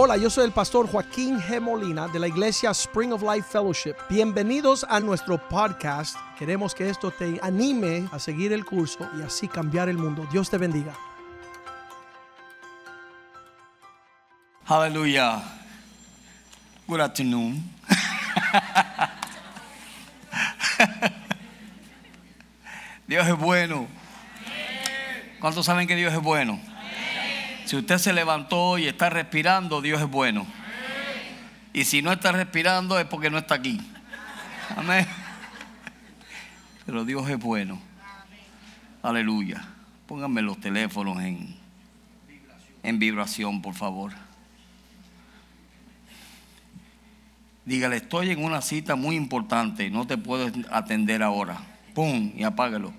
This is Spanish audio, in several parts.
Hola, yo soy el pastor Joaquín G. Molina de la iglesia Spring of Life Fellowship. Bienvenidos a nuestro podcast. Queremos que esto te anime a seguir el curso y así cambiar el mundo. Dios te bendiga. Hallelujah. Good afternoon. Dios es bueno. ¿Cuántos saben que Dios es bueno? Si usted se levantó y está respirando, Dios es bueno. Y si no está respirando es porque no está aquí. Amén. Pero Dios es bueno. Aleluya. Pónganme los teléfonos en, en vibración, por favor. Dígale, estoy en una cita muy importante, no te puedo atender ahora. ¡Pum! Y apágalo.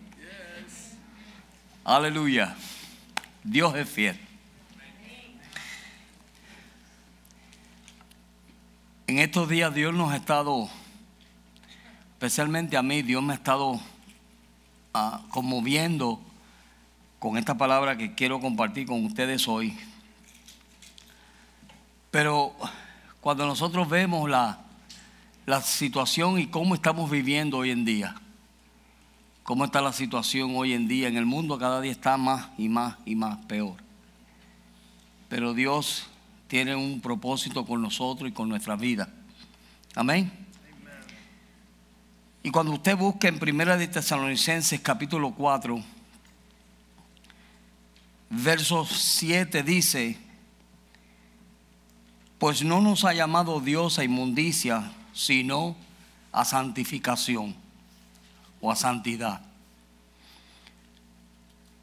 Aleluya. Dios es fiel. En estos días Dios nos ha estado, especialmente a mí, Dios me ha estado ah, conmoviendo con esta palabra que quiero compartir con ustedes hoy. Pero cuando nosotros vemos la, la situación y cómo estamos viviendo hoy en día, cómo está la situación hoy en día en el mundo, cada día está más y más y más peor. Pero Dios tiene un propósito con nosotros y con nuestra vida. Amén. Y cuando usted busca en Primera de Tesalonicenses capítulo 4, verso 7 dice, pues no nos ha llamado Dios a inmundicia, sino a santificación o a santidad.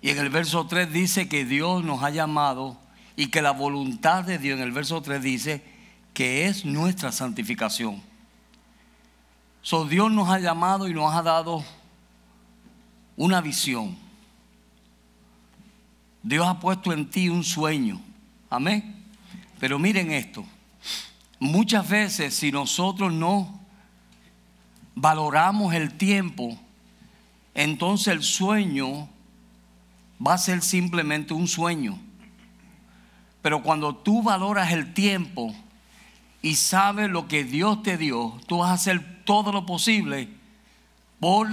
Y en el verso 3 dice que Dios nos ha llamado y que la voluntad de Dios en el verso 3 dice que es nuestra santificación. So, Dios nos ha llamado y nos ha dado una visión. Dios ha puesto en ti un sueño. Amén. Pero miren esto. Muchas veces si nosotros no valoramos el tiempo, entonces el sueño va a ser simplemente un sueño. Pero cuando tú valoras el tiempo y sabes lo que Dios te dio, tú vas a hacer todo lo posible por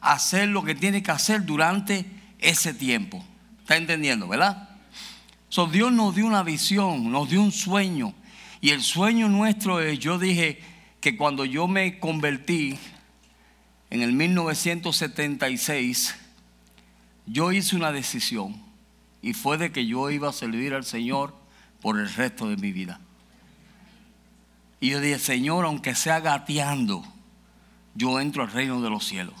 hacer lo que tienes que hacer durante ese tiempo. ¿Está entendiendo, verdad? So, Dios nos dio una visión, nos dio un sueño. Y el sueño nuestro es, yo dije que cuando yo me convertí en el 1976, yo hice una decisión y fue de que yo iba a servir al Señor por el resto de mi vida. Y yo dije, Señor, aunque sea gateando, yo entro al reino de los cielos.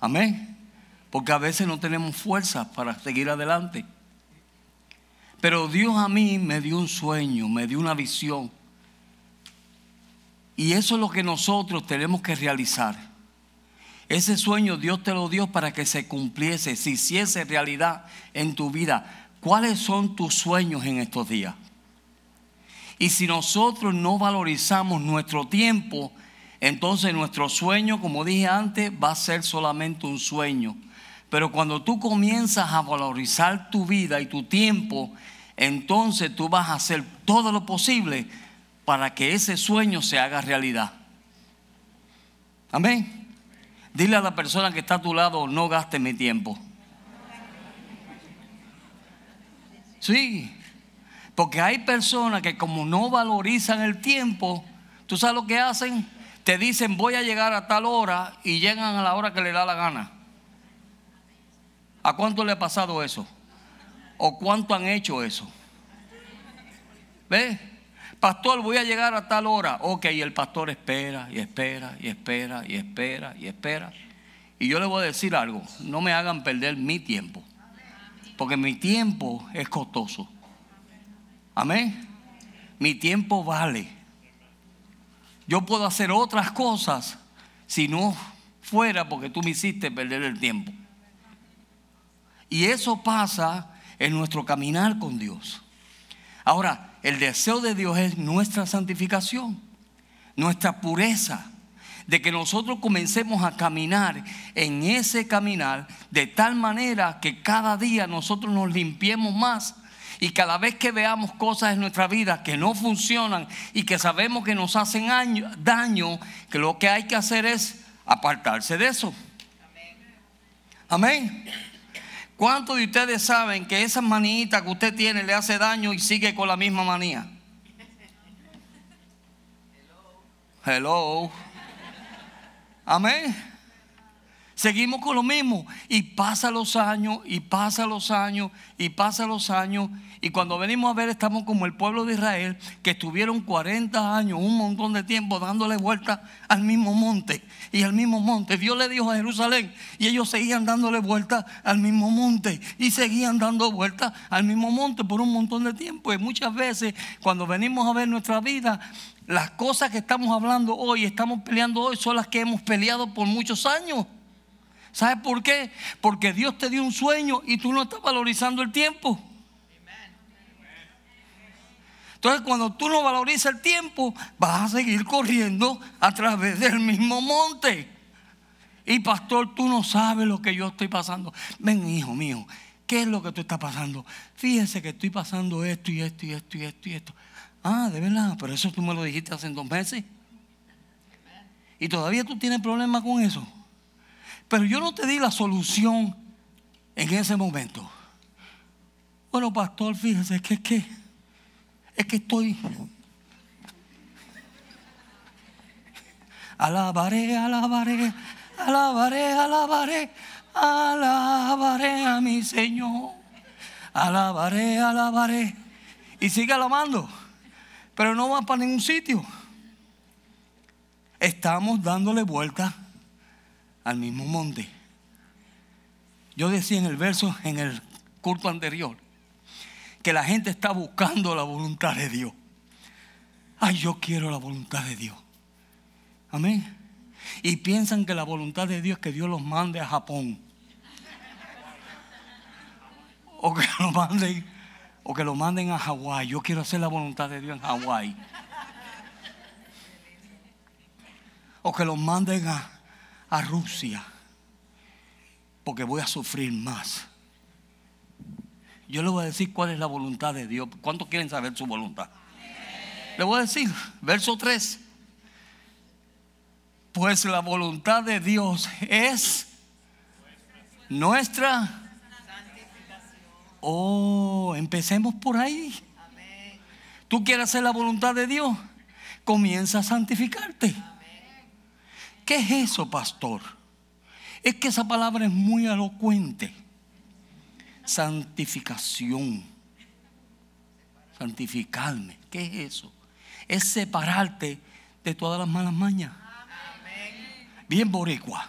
Amén. Porque a veces no tenemos fuerza para seguir adelante. Pero Dios a mí me dio un sueño, me dio una visión. Y eso es lo que nosotros tenemos que realizar. Ese sueño Dios te lo dio para que se cumpliese, se hiciese realidad en tu vida. ¿Cuáles son tus sueños en estos días? Y si nosotros no valorizamos nuestro tiempo, entonces nuestro sueño, como dije antes, va a ser solamente un sueño. Pero cuando tú comienzas a valorizar tu vida y tu tiempo, entonces tú vas a hacer todo lo posible para que ese sueño se haga realidad. Amén. Dile a la persona que está a tu lado, no gaste mi tiempo. Sí, porque hay personas que como no valorizan el tiempo, ¿tú sabes lo que hacen? Te dicen voy a llegar a tal hora y llegan a la hora que le da la gana. ¿A cuánto le ha pasado eso? ¿O cuánto han hecho eso? ¿Ves? Pastor, voy a llegar a tal hora. Ok, y el pastor espera y espera y espera y espera y espera. Y yo le voy a decir algo, no me hagan perder mi tiempo, porque mi tiempo es costoso. Amén. Mi tiempo vale. Yo puedo hacer otras cosas si no fuera porque tú me hiciste perder el tiempo. Y eso pasa en nuestro caminar con Dios. Ahora, el deseo de Dios es nuestra santificación, nuestra pureza, de que nosotros comencemos a caminar en ese caminar de tal manera que cada día nosotros nos limpiemos más Y cada vez que veamos cosas en nuestra vida que no funcionan y que sabemos que nos hacen daño, que lo que hay que hacer es apartarse de eso. Amén. ¿Cuántos de ustedes saben que esa manita que usted tiene le hace daño y sigue con la misma manía? Hello. Amén. Seguimos con lo mismo. Y pasa los años, y pasa los años, y pasa los años. Y cuando venimos a ver, estamos como el pueblo de Israel, que estuvieron 40 años, un montón de tiempo, dándole vuelta al mismo monte. Y al mismo monte. Dios le dijo a Jerusalén. Y ellos seguían dándole vuelta al mismo monte. Y seguían dando vuelta al mismo monte por un montón de tiempo. Y muchas veces, cuando venimos a ver nuestra vida, las cosas que estamos hablando hoy, estamos peleando hoy, son las que hemos peleado por muchos años. ¿Sabes por qué? Porque Dios te dio un sueño y tú no estás valorizando el tiempo. Entonces cuando tú no valorizas el tiempo, vas a seguir corriendo a través del mismo monte. Y pastor, tú no sabes lo que yo estoy pasando. Ven, hijo mío, ¿qué es lo que tú estás pasando? Fíjese que estoy pasando esto y esto y esto y esto y esto. Ah, de verdad, pero eso tú me lo dijiste hace dos meses. Y todavía tú tienes problemas con eso. Pero yo no te di la solución en ese momento. Bueno, pastor, fíjese que es que, es que estoy. Alabaré, alabaré, alabaré, alabaré, alabaré a mi Señor. Alabaré, alabaré. Y sigue alabando. Pero no va para ningún sitio. Estamos dándole vuelta al mismo monte. Yo decía en el verso, en el culto anterior, que la gente está buscando la voluntad de Dios. Ay, yo quiero la voluntad de Dios. Amén. Y piensan que la voluntad de Dios es que Dios los mande a Japón. O que lo manden, o que lo manden a Hawái. Yo quiero hacer la voluntad de Dios en Hawái. O que los manden a, a Rusia porque voy a sufrir más. Yo le voy a decir cuál es la voluntad de Dios. ¿Cuántos quieren saber su voluntad? Le voy a decir, verso 3. Pues la voluntad de Dios es nuestra. Oh, empecemos por ahí. ¿Tú quieres hacer la voluntad de Dios? Comienza a santificarte. ¿Qué es eso, pastor? Es que esa palabra es muy elocuente. Santificación. Santificarme. ¿Qué es eso? Es separarte de todas las malas mañas. Bien boricua.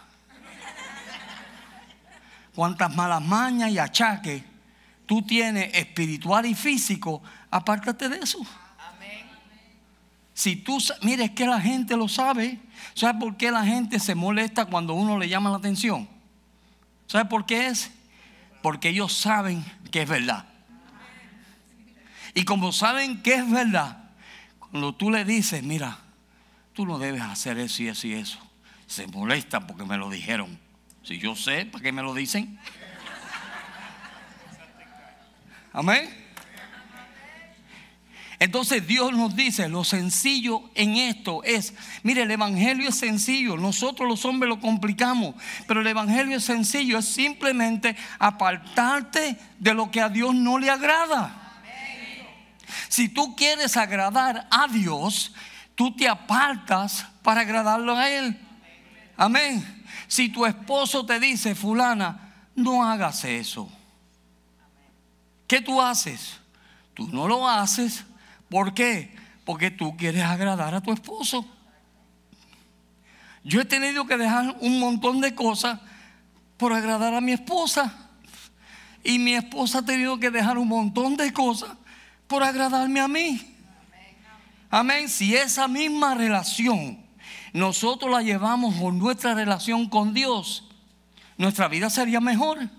Cuantas malas mañas y achaques tú tienes espiritual y físico, apártate de eso. Si tú, mire, es que la gente lo sabe. ¿Sabe por qué la gente se molesta cuando uno le llama la atención? ¿Sabe por qué es? Porque ellos saben que es verdad. Y como saben que es verdad, cuando tú le dices, mira, tú no debes hacer eso y eso y eso, se molestan porque me lo dijeron. Si yo sé, ¿para qué me lo dicen? Amén. Entonces Dios nos dice, lo sencillo en esto es, mire, el Evangelio es sencillo, nosotros los hombres lo complicamos, pero el Evangelio es sencillo, es simplemente apartarte de lo que a Dios no le agrada. Si tú quieres agradar a Dios, tú te apartas para agradarlo a Él. Amén. Si tu esposo te dice, fulana, no hagas eso. ¿Qué tú haces? Tú no lo haces ¿Por qué? Porque tú quieres agradar a tu esposo. Yo he tenido que dejar un montón de cosas por agradar a mi esposa. Y mi esposa ha tenido que dejar un montón de cosas por agradarme a mí. Amén. Si esa misma relación nosotros la llevamos con nuestra relación con Dios, nuestra vida sería mejor.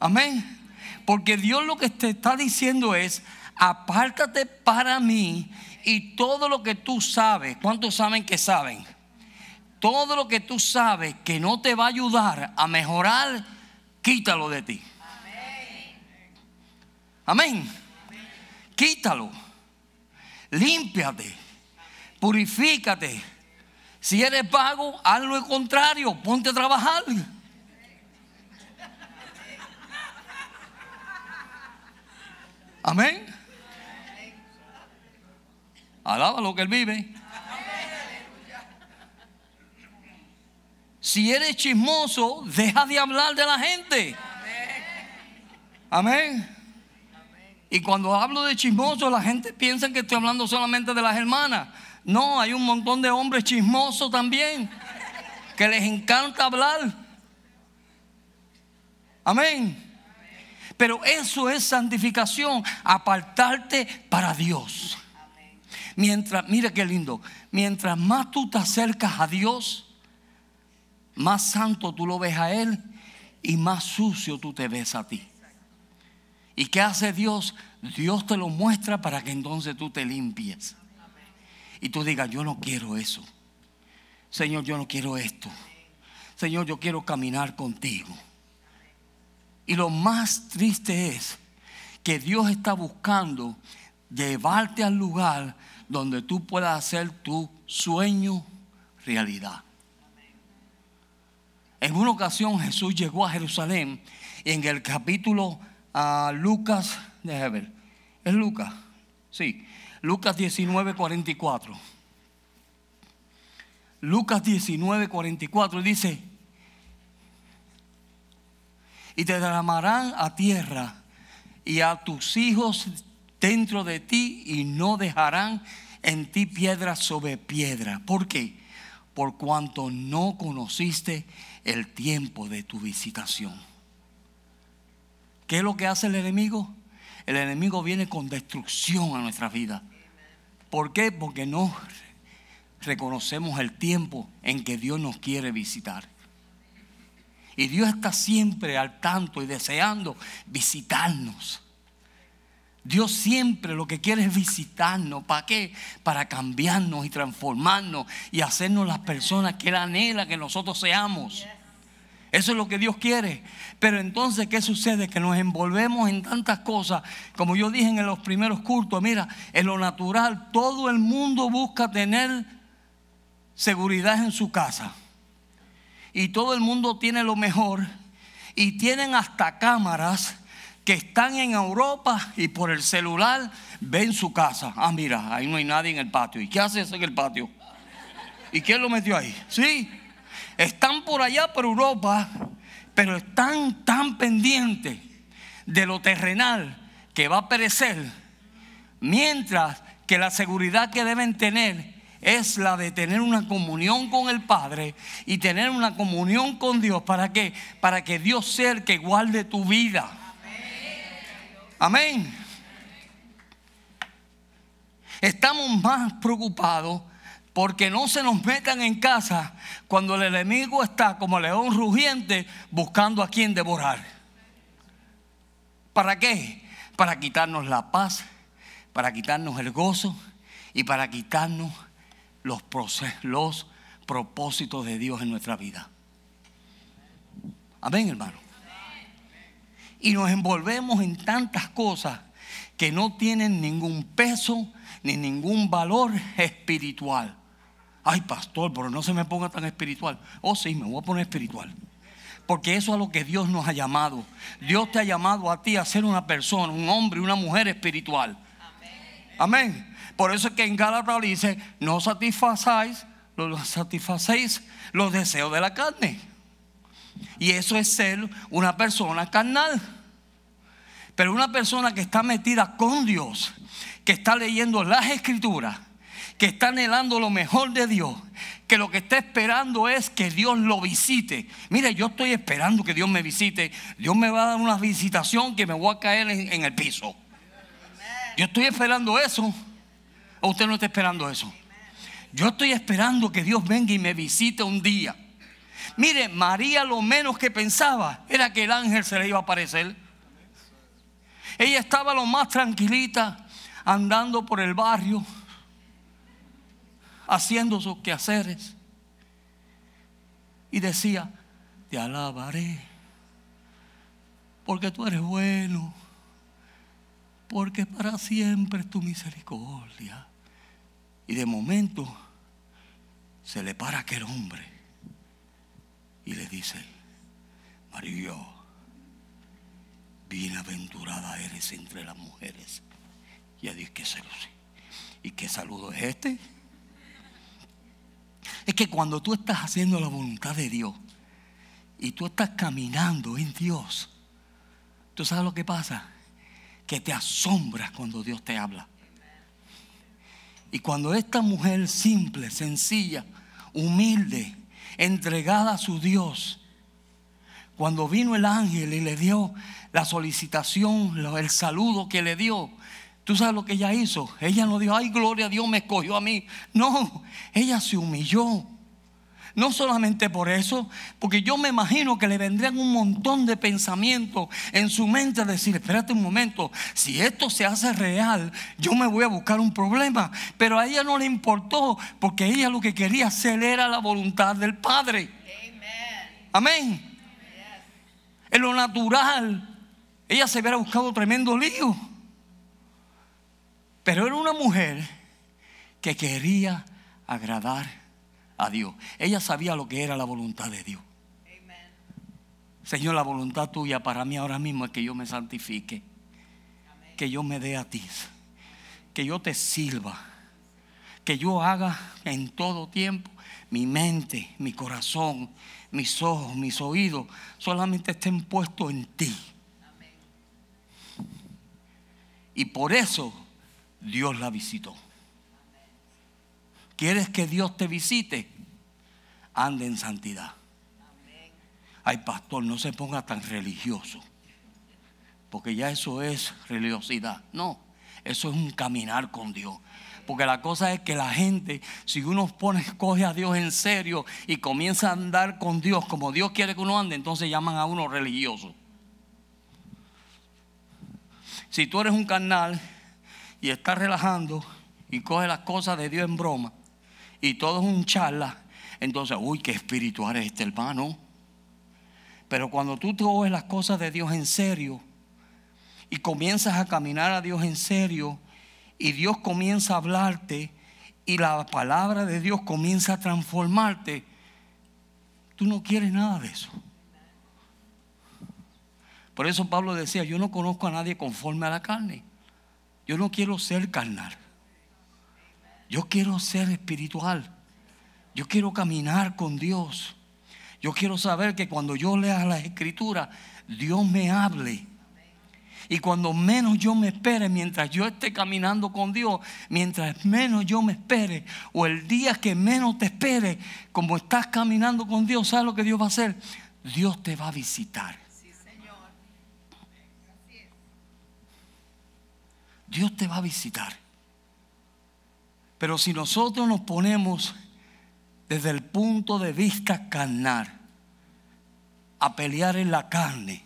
Amén. Porque Dios lo que te está diciendo es, apártate para mí y todo lo que tú sabes, ¿cuántos saben que saben? Todo lo que tú sabes que no te va a ayudar a mejorar, quítalo de ti. Amén. Quítalo. Límpiate. Purifícate. Si eres vago, haz lo contrario. Ponte a trabajar. Amén. Alaba lo que él vive. Si eres chismoso, deja de hablar de la gente. Amén. Y cuando hablo de chismoso, la gente piensa que estoy hablando solamente de las hermanas. No, hay un montón de hombres chismosos también, que les encanta hablar. Amén. Pero eso es santificación, apartarte para Dios. Mientras, mire qué lindo, mientras más tú te acercas a Dios, más santo tú lo ves a Él y más sucio tú te ves a ti. ¿Y qué hace Dios? Dios te lo muestra para que entonces tú te limpies. Y tú digas, yo no quiero eso. Señor, yo no quiero esto. Señor, yo quiero caminar contigo. Y lo más triste es que Dios está buscando llevarte al lugar donde tú puedas hacer tu sueño realidad. En una ocasión Jesús llegó a Jerusalén y en el capítulo a Lucas, déjame ver, es Lucas, sí, Lucas 19, 44. Lucas 19, 44 dice, y te derramarán a tierra y a tus hijos dentro de ti y no dejarán en ti piedra sobre piedra. ¿Por qué? Por cuanto no conociste el tiempo de tu visitación. ¿Qué es lo que hace el enemigo? El enemigo viene con destrucción a nuestra vida. ¿Por qué? Porque no reconocemos el tiempo en que Dios nos quiere visitar. Y Dios está siempre al tanto y deseando visitarnos. Dios siempre lo que quiere es visitarnos. ¿Para qué? Para cambiarnos y transformarnos y hacernos las personas que Él anhela que nosotros seamos. Eso es lo que Dios quiere. Pero entonces, ¿qué sucede? Que nos envolvemos en tantas cosas. Como yo dije en los primeros cultos, mira, en lo natural todo el mundo busca tener seguridad en su casa. Y todo el mundo tiene lo mejor. Y tienen hasta cámaras que están en Europa y por el celular ven su casa. Ah, mira, ahí no hay nadie en el patio. ¿Y qué hace eso en el patio? ¿Y quién lo metió ahí? Sí, están por allá por Europa, pero están tan pendientes de lo terrenal que va a perecer, mientras que la seguridad que deben tener es la de tener una comunión con el Padre y tener una comunión con Dios. ¿Para qué? Para que Dios sea el que guarde tu vida. Amén. Estamos más preocupados porque no se nos metan en casa cuando el enemigo está como león rugiente buscando a quien devorar. ¿Para qué? Para quitarnos la paz, para quitarnos el gozo y para quitarnos los, los propósitos de Dios en nuestra vida. Amén, hermano. Y nos envolvemos en tantas cosas que no tienen ningún peso ni ningún valor espiritual. Ay, pastor, pero no se me ponga tan espiritual. Oh, sí, me voy a poner espiritual. Porque eso es a lo que Dios nos ha llamado. Dios te ha llamado a ti a ser una persona, un hombre, una mujer espiritual. Amén. Por eso es que en Gálatas dice, no satisfacéis, satisfacéis los deseos de la carne. Y eso es ser una persona carnal. Pero una persona que está metida con Dios, que está leyendo las escrituras, que está anhelando lo mejor de Dios, que lo que está esperando es que Dios lo visite. Mire, yo estoy esperando que Dios me visite. Dios me va a dar una visitación que me voy a caer en, el piso. Yo estoy esperando eso. ¿O usted no está esperando eso? Yo estoy esperando que Dios venga y me visite un día. Mire, María lo menos que pensaba era que el ángel se le iba a aparecer. Ella estaba lo más tranquilita andando por el barrio haciendo sus quehaceres. Y decía, te alabaré, porque tú eres bueno, porque para siempre es tu misericordia. Y de momento se le para aquel hombre y le dice, María, bienaventurada eres entre las mujeres. Y a Dios que se luce. ¿Y qué saludo es este? Es que cuando tú estás haciendo la voluntad de Dios y tú estás caminando en Dios, ¿tú sabes lo que pasa? Que te asombras cuando Dios te habla. Y cuando esta mujer simple, sencilla, humilde, entregada a su Dios, cuando vino el ángel y le dio la solicitación, el saludo que le dio, ¿Tú sabes lo que ella hizo? Ella no dijo, ay, gloria a Dios, me escogió a mí. No, ella se humilló. No solamente por eso, porque yo me imagino que le vendrían un montón de pensamientos en su mente a decir, espérate un momento, si esto se hace real, yo me voy a buscar un problema. Pero a ella no le importó, porque ella lo que quería hacer era la voluntad del Padre. Amén. En lo natural, ella se hubiera buscado tremendo lío. Pero era una mujer que quería agradar a Dios. Ella sabía lo que era la voluntad de Dios. Señor, la voluntad tuya para mí ahora mismo es que yo me santifique, que yo me dé a ti, que yo te sirva, que yo haga en todo tiempo mi mente, mi corazón, mis ojos, mis oídos, solamente estén puestos en ti. Y por eso Dios la visitó. ¿Quieres que Dios te visite? Ande en santidad. Ay, pastor, no se ponga tan religioso. Porque ya eso es religiosidad. No, eso es un caminar con Dios. Porque la cosa es que la gente, si uno pone, coge a Dios en serio y comienza a andar con Dios como Dios quiere que uno ande, entonces llaman a uno religioso. Si tú eres un carnal y está relajando y coge las cosas de Dios en broma y todo es un charla, entonces, uy, qué espiritual es este hermano. Pero cuando tú coges las cosas de Dios en serio y comienzas a caminar a Dios en serio y Dios comienza a hablarte y la palabra de Dios comienza a transformarte, tú no quieres nada de eso. Por eso Pablo decía, yo no conozco a nadie conforme a la carne. Yo no quiero ser carnal. Yo quiero ser espiritual. Yo quiero caminar con Dios. Yo quiero saber que cuando yo lea la escritura, Dios me hable. Y cuando menos yo me espere, mientras yo esté caminando con Dios, mientras menos yo me espere, o el día que menos te espere, como estás caminando con Dios, ¿sabes lo que Dios va a hacer? Dios te va a visitar. Dios te va a visitar. Pero si nosotros nos ponemos desde el punto de vista carnal, a pelear en la carne,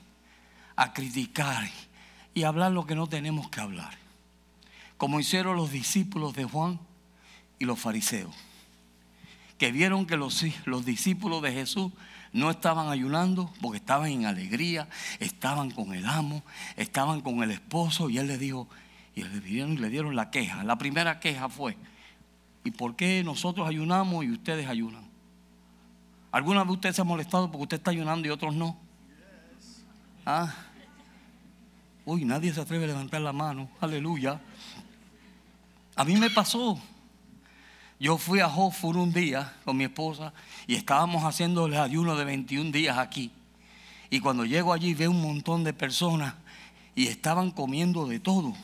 a criticar y hablar lo que no tenemos que hablar, como hicieron los discípulos de Juan y los fariseos, que vieron que los, los discípulos de Jesús no estaban ayunando porque estaban en alegría, estaban con el amo, estaban con el esposo y él les dijo, y le dieron, le dieron la queja. La primera queja fue, ¿y por qué nosotros ayunamos y ustedes ayunan? ¿Alguna vez usted se ha molestado porque usted está ayunando y otros no? ¿Ah? Uy, nadie se atreve a levantar la mano. Aleluya. A mí me pasó. Yo fui a Hofur un día con mi esposa y estábamos haciendo el ayuno de 21 días aquí. Y cuando llego allí veo un montón de personas y estaban comiendo de todo.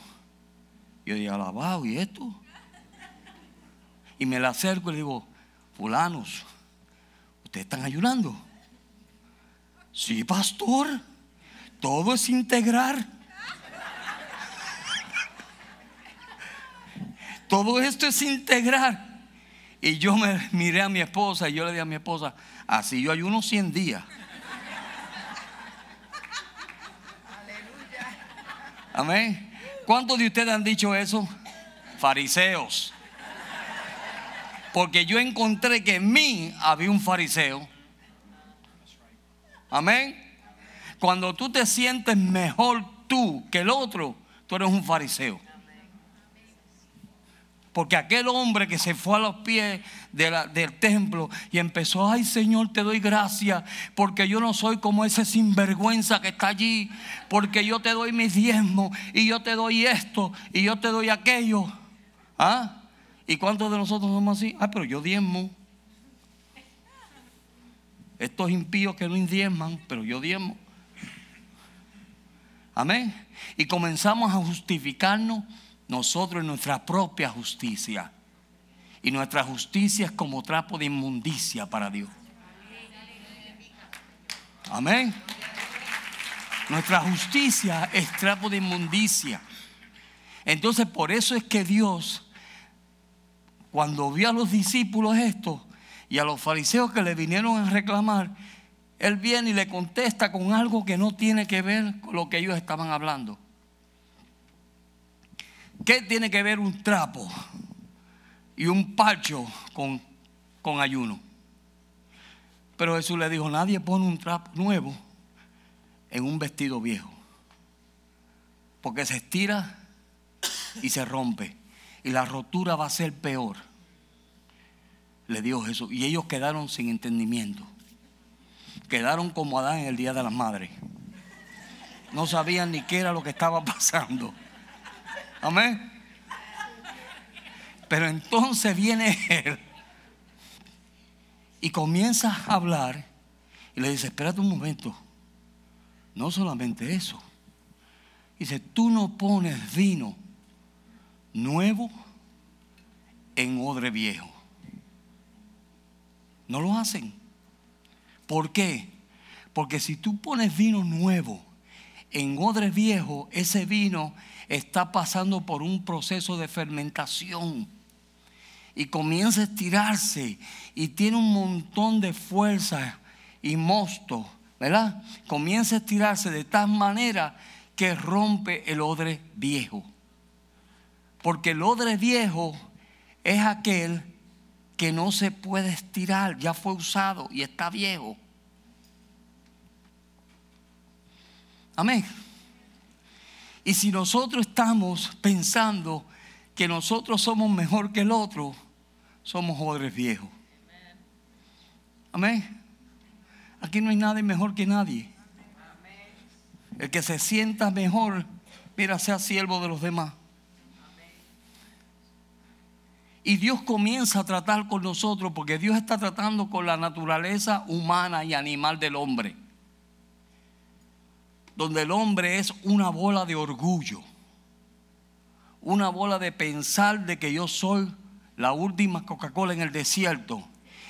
Yo dije, alabado, ¿y esto? Y me la acerco y le digo, fulanos, ¿ustedes están ayunando? Sí, pastor, todo es integrar. Todo esto es integrar. Y yo me miré a mi esposa y yo le dije a mi esposa, así yo ayuno 100 días. Amén. ¿Cuántos de ustedes han dicho eso? Fariseos. Porque yo encontré que en mí había un fariseo. Amén. Cuando tú te sientes mejor tú que el otro, tú eres un fariseo. Porque aquel hombre que se fue a los pies del templo y empezó, ay Señor, te doy gracias, porque yo no soy como ese sinvergüenza que está allí, porque yo te doy mis diezmos y yo te doy esto y yo te doy aquello. ¿Ah? ¿Y cuántos de nosotros somos así? Ah, pero yo diezmo. Estos impíos que no diezman, pero yo diezmo. Amén. Y comenzamos a justificarnos nosotros en nuestra propia justicia. Y nuestra justicia es como trapo de inmundicia para Dios. Amén. Nuestra justicia es trapo de inmundicia. Entonces por eso es que Dios, cuando vio a los discípulos esto y a los fariseos que le vinieron a reclamar, Él viene y le contesta con algo que no tiene que ver con lo que ellos estaban hablando. ¿Qué tiene que ver un trapo y un pacho con, con ayuno? Pero Jesús le dijo, nadie pone un trapo nuevo en un vestido viejo. Porque se estira y se rompe. Y la rotura va a ser peor. Le dijo Jesús. Y ellos quedaron sin entendimiento. Quedaron como Adán en el Día de las Madres. No sabían ni qué era lo que estaba pasando. Amén. Pero entonces viene él y comienza a hablar y le dice, espérate un momento, no solamente eso. Dice, tú no pones vino nuevo en odre viejo. No lo hacen. ¿Por qué? Porque si tú pones vino nuevo en odre viejo, ese vino está pasando por un proceso de fermentación y comienza a estirarse y tiene un montón de fuerza y mosto, ¿verdad? Comienza a estirarse de tal manera que rompe el odre viejo. Porque el odre viejo es aquel que no se puede estirar, ya fue usado y está viejo. Amén. Y si nosotros estamos pensando que nosotros somos mejor que el otro, somos odres viejos. Amén. Aquí no hay nadie mejor que nadie. El que se sienta mejor, mira, sea siervo de los demás. Y Dios comienza a tratar con nosotros porque Dios está tratando con la naturaleza humana y animal del hombre donde el hombre es una bola de orgullo, una bola de pensar de que yo soy la última Coca-Cola en el desierto.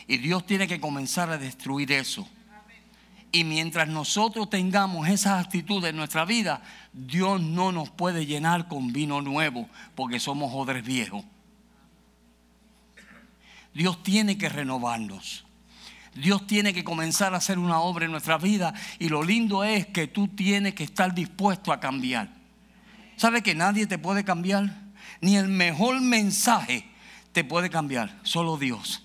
Y Dios tiene que comenzar a destruir eso. Y mientras nosotros tengamos esas actitudes en nuestra vida, Dios no nos puede llenar con vino nuevo porque somos odres viejos. Dios tiene que renovarnos. Dios tiene que comenzar a hacer una obra en nuestra vida y lo lindo es que tú tienes que estar dispuesto a cambiar. ¿Sabe que nadie te puede cambiar? Ni el mejor mensaje te puede cambiar, solo Dios.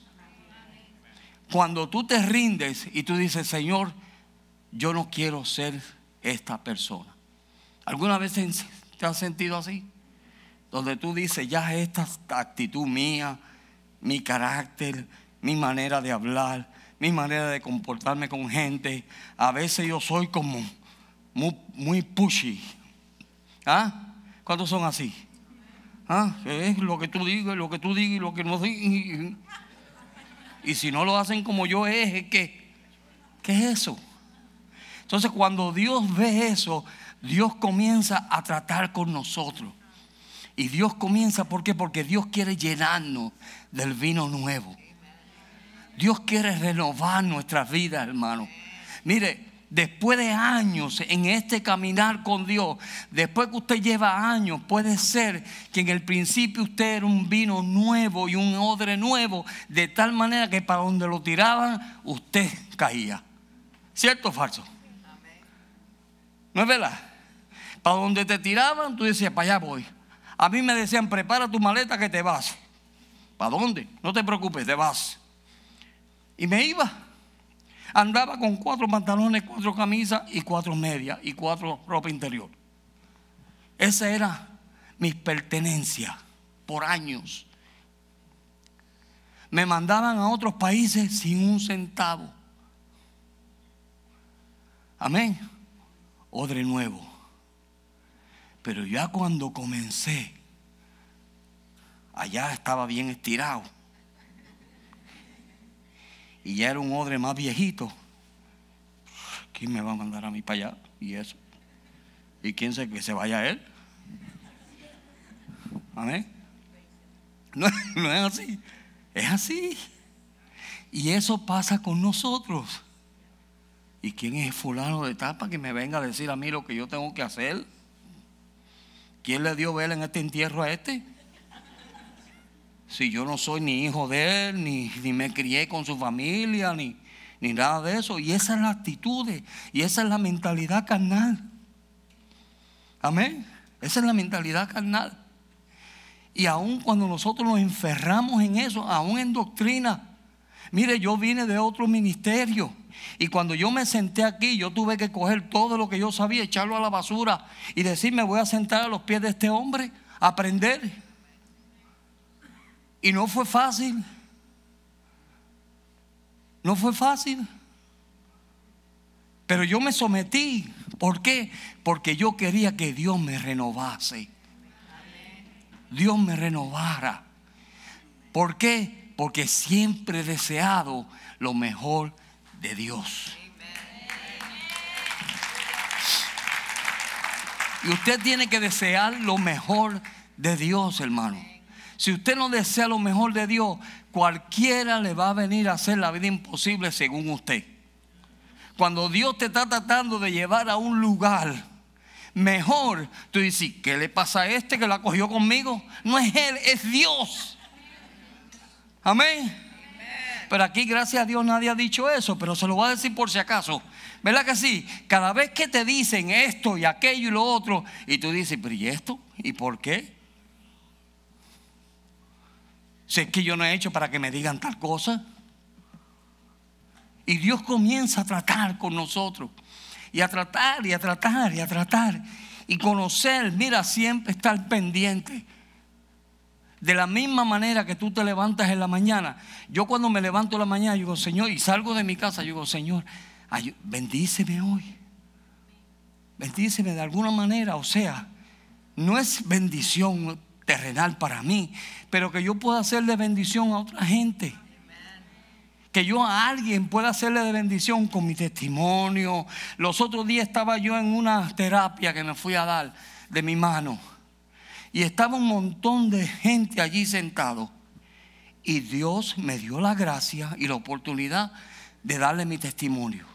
Cuando tú te rindes y tú dices, Señor, yo no quiero ser esta persona. ¿Alguna vez te has sentido así? Donde tú dices, ya esta actitud mía, mi carácter, mi manera de hablar, mi manera de comportarme con gente. A veces yo soy como muy, pushy. ¿Ah? ¿Cuántos son así? ¿Ah? Es lo que tú digas, lo que tú digas lo que no digas. Y si no lo hacen como yo es, que, ¿qué es eso? Entonces cuando Dios ve eso, Dios comienza a tratar con nosotros. Y Dios comienza, ¿por qué? Porque Dios quiere llenarnos del vino nuevo. Dios quiere renovar nuestras vidas, hermano. Mire, después de años en este caminar con Dios, después que usted lleva años, puede ser que en el principio usted era un vino nuevo y un odre nuevo, de tal manera que para donde lo tiraban, usted caía. ¿Cierto o falso? ¿No es verdad? Para donde te tiraban, tú decías, para allá voy. A mí me decían, prepara tu maleta que te vas. ¿Para dónde? No te preocupes, te vas. Y me iba. Andaba con cuatro pantalones, cuatro camisas y cuatro medias y cuatro ropa interior. Esa era mi pertenencia por años. Me mandaban a otros países sin un centavo. Amén. Odre nuevo. Pero ya cuando comencé, allá estaba bien estirado. Y ya era un odre más viejito. ¿Quién me va a mandar a mí para allá? Y eso. ¿Y quién se que se vaya él? Amén. No, no es así. Es así. Y eso pasa con nosotros. ¿Y quién es fulano de tapa que me venga a decir a mí lo que yo tengo que hacer? ¿Quién le dio vela en este entierro a este? Si yo no soy ni hijo de él, ni, ni me crié con su familia, ni, ni nada de eso. Y esa es la actitud y esa es la mentalidad carnal. Amén. Esa es la mentalidad carnal. Y aun cuando nosotros nos enferramos en eso, aún en doctrina. Mire, yo vine de otro ministerio. Y cuando yo me senté aquí, yo tuve que coger todo lo que yo sabía, echarlo a la basura y decir, me voy a sentar a los pies de este hombre, aprender. Y no fue fácil. No fue fácil. Pero yo me sometí. ¿Por qué? Porque yo quería que Dios me renovase. Dios me renovara. ¿Por qué? Porque siempre he deseado lo mejor de Dios. Y usted tiene que desear lo mejor de Dios, hermano. Si usted no desea lo mejor de Dios, cualquiera le va a venir a hacer la vida imposible según usted. Cuando Dios te está tratando de llevar a un lugar mejor, tú dices, ¿qué le pasa a este que la cogió conmigo? No es Él, es Dios. Amén. Pero aquí, gracias a Dios, nadie ha dicho eso, pero se lo voy a decir por si acaso. ¿Verdad que sí? Cada vez que te dicen esto y aquello y lo otro, y tú dices, pero ¿y esto? ¿Y por qué? Si es que yo no he hecho para que me digan tal cosa. Y Dios comienza a tratar con nosotros. Y a tratar y a tratar y a tratar. Y conocer, mira, siempre estar pendiente. De la misma manera que tú te levantas en la mañana. Yo cuando me levanto en la mañana, digo, Señor, y salgo de mi casa, digo, Señor, bendíceme hoy. Bendíceme de alguna manera. O sea, no es bendición terrenal para mí, pero que yo pueda hacerle bendición a otra gente. Que yo a alguien pueda hacerle de bendición con mi testimonio. Los otros días estaba yo en una terapia que me fui a dar de mi mano y estaba un montón de gente allí sentado. Y Dios me dio la gracia y la oportunidad de darle mi testimonio.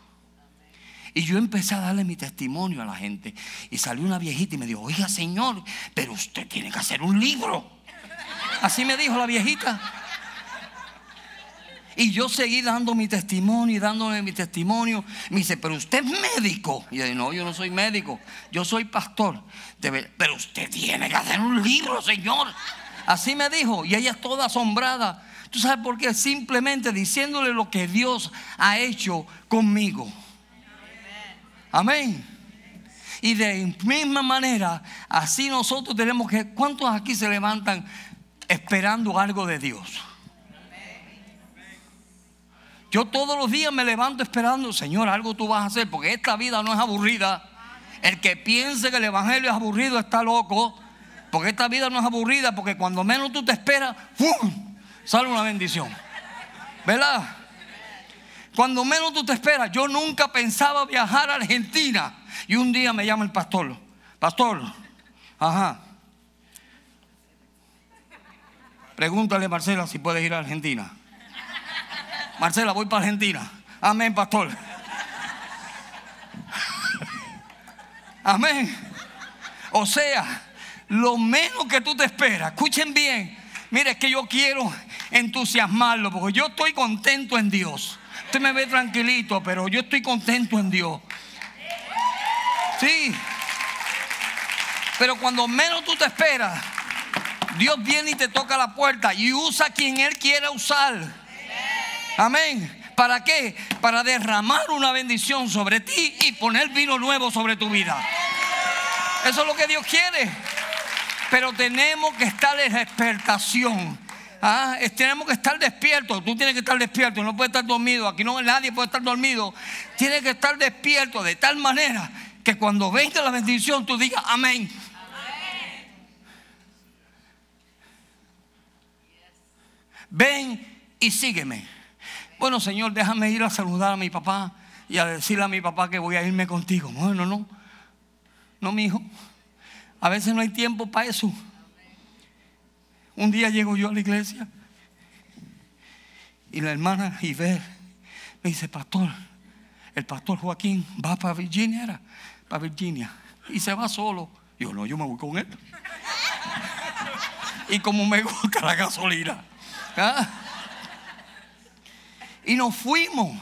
Y yo empecé a darle mi testimonio a la gente. Y salió una viejita y me dijo, oiga señor, pero usted tiene que hacer un libro. Así me dijo la viejita. Y yo seguí dando mi testimonio y dándole mi testimonio. Me dice, pero usted es médico. Y yo dije, no, yo no soy médico, yo soy pastor. Pero usted tiene que hacer un libro, Señor. Así me dijo. Y ella es toda asombrada. ¿Tú sabes por qué? Simplemente diciéndole lo que Dios ha hecho conmigo. Amén. Y de misma manera, así nosotros tenemos que, ¿cuántos aquí se levantan esperando algo de Dios? Yo todos los días me levanto esperando, Señor, algo tú vas a hacer, porque esta vida no es aburrida. El que piense que el Evangelio es aburrido está loco, porque esta vida no es aburrida, porque cuando menos tú te esperas, ¡fum! sale una bendición. ¿Verdad? Cuando menos tú te esperas, yo nunca pensaba viajar a Argentina. Y un día me llama el pastor, pastor, ajá. Pregúntale Marcela si puedes ir a Argentina. Marcela, voy para Argentina. Amén, pastor. Amén. O sea, lo menos que tú te esperas, escuchen bien. Mire, es que yo quiero entusiasmarlo porque yo estoy contento en Dios. Usted me ve tranquilito, pero yo estoy contento en Dios. Sí. Pero cuando menos tú te esperas, Dios viene y te toca la puerta y usa quien Él quiera usar. Amén. ¿Para qué? Para derramar una bendición sobre ti y poner vino nuevo sobre tu vida. Eso es lo que Dios quiere. Pero tenemos que estar en despertación. Ah, tenemos que estar despiertos. Tú tienes que estar despierto. No puedes estar dormido. Aquí no nadie puede estar dormido. Tienes que estar despierto de tal manera que cuando venga la bendición tú digas amén. Ven y sígueme. Bueno, Señor, déjame ir a saludar a mi papá y a decirle a mi papá que voy a irme contigo. Bueno, no. No, mi hijo. A veces no hay tiempo para eso. Un día llego yo a la iglesia y la hermana Iber me dice, pastor, el pastor Joaquín va para Virginia, era, para Virginia, y se va solo. Yo no, yo me voy con él. y como me gusta la gasolina. ¿ah? Y nos fuimos.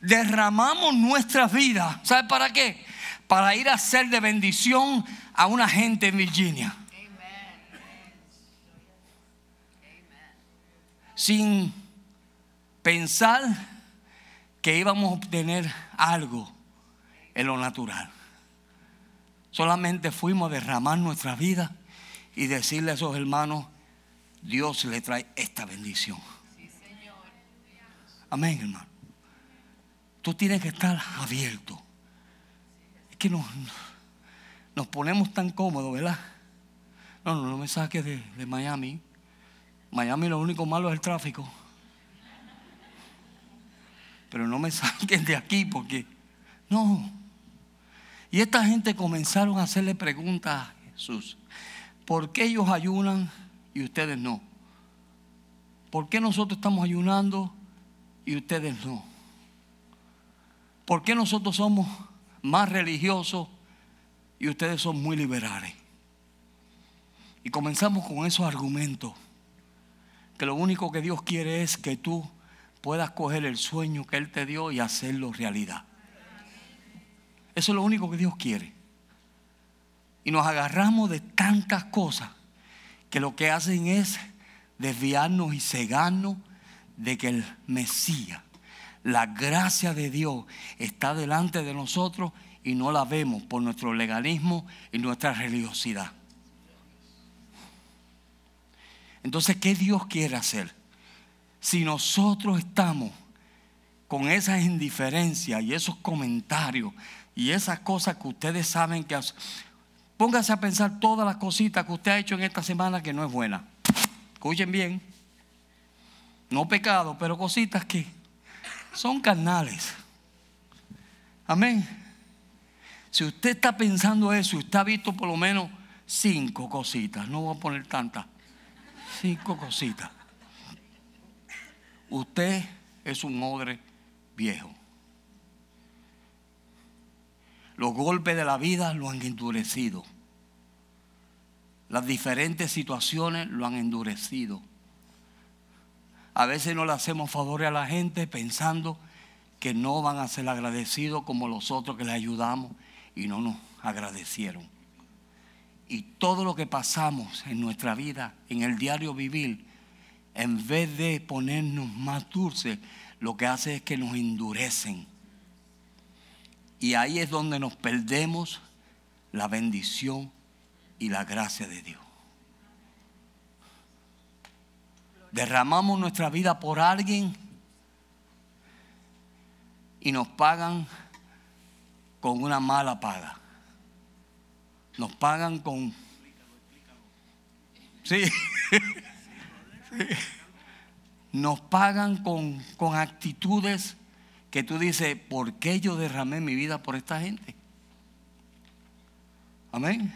Derramamos nuestras vidas. ¿Sabe para qué? Para ir a ser de bendición a una gente en Virginia. Sin pensar que íbamos a obtener algo en lo natural. Solamente fuimos a derramar nuestra vida y decirle a esos hermanos, Dios le trae esta bendición. Amén, hermano. Tú tienes que estar abierto. Es que nos, nos ponemos tan cómodos, ¿verdad? No, no, no me saques de, de Miami. Miami lo único malo es el tráfico. Pero no me saquen de aquí porque no. Y esta gente comenzaron a hacerle preguntas a Jesús. ¿Por qué ellos ayunan y ustedes no? ¿Por qué nosotros estamos ayunando y ustedes no? ¿Por qué nosotros somos más religiosos y ustedes son muy liberales? Y comenzamos con esos argumentos, que lo único que Dios quiere es que tú puedas coger el sueño que Él te dio y hacerlo realidad. Eso es lo único que Dios quiere. Y nos agarramos de tantas cosas que lo que hacen es desviarnos y cegarnos de que el Mesías, la gracia de Dios está delante de nosotros y no la vemos por nuestro legalismo y nuestra religiosidad. Entonces, ¿qué Dios quiere hacer? Si nosotros estamos con esa indiferencia y esos comentarios y esas cosas que ustedes saben que... Póngase a pensar todas las cositas que usted ha hecho en esta semana que no es buena. Escuchen bien. No pecado, pero cositas que son carnales. Amén. Si usted está pensando eso, usted ha visto por lo menos cinco cositas, no voy a poner tantas, cinco cositas. Usted es un odre viejo. Los golpes de la vida lo han endurecido. Las diferentes situaciones lo han endurecido. A veces no le hacemos favores a la gente pensando que no van a ser agradecidos como los otros que le ayudamos y no nos agradecieron. Y todo lo que pasamos en nuestra vida, en el diario vivir, en vez de ponernos más dulces, lo que hace es que nos endurecen. Y ahí es donde nos perdemos la bendición y la gracia de Dios. Derramamos nuestra vida por alguien y nos pagan con una mala paga. Nos pagan con... Sí. Nos pagan con, con actitudes que tú dices, ¿por qué yo derramé mi vida por esta gente? Amén.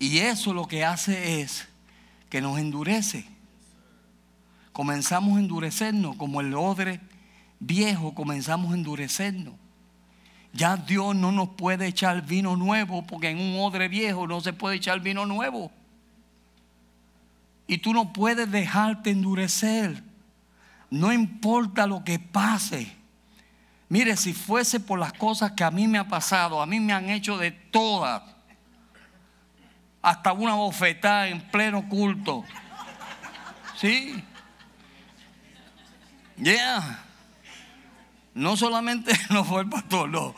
Y eso lo que hace es que nos endurece comenzamos a endurecernos, como el odre viejo comenzamos a endurecernos. Ya Dios no nos puede echar vino nuevo porque en un odre viejo no se puede echar vino nuevo. Y tú no puedes dejarte endurecer. No importa lo que pase. Mire, si fuese por las cosas que a mí me ha pasado, a mí me han hecho de todas. Hasta una bofetada en pleno culto. ¿Sí? Yeah. No solamente no fue el pastor, no.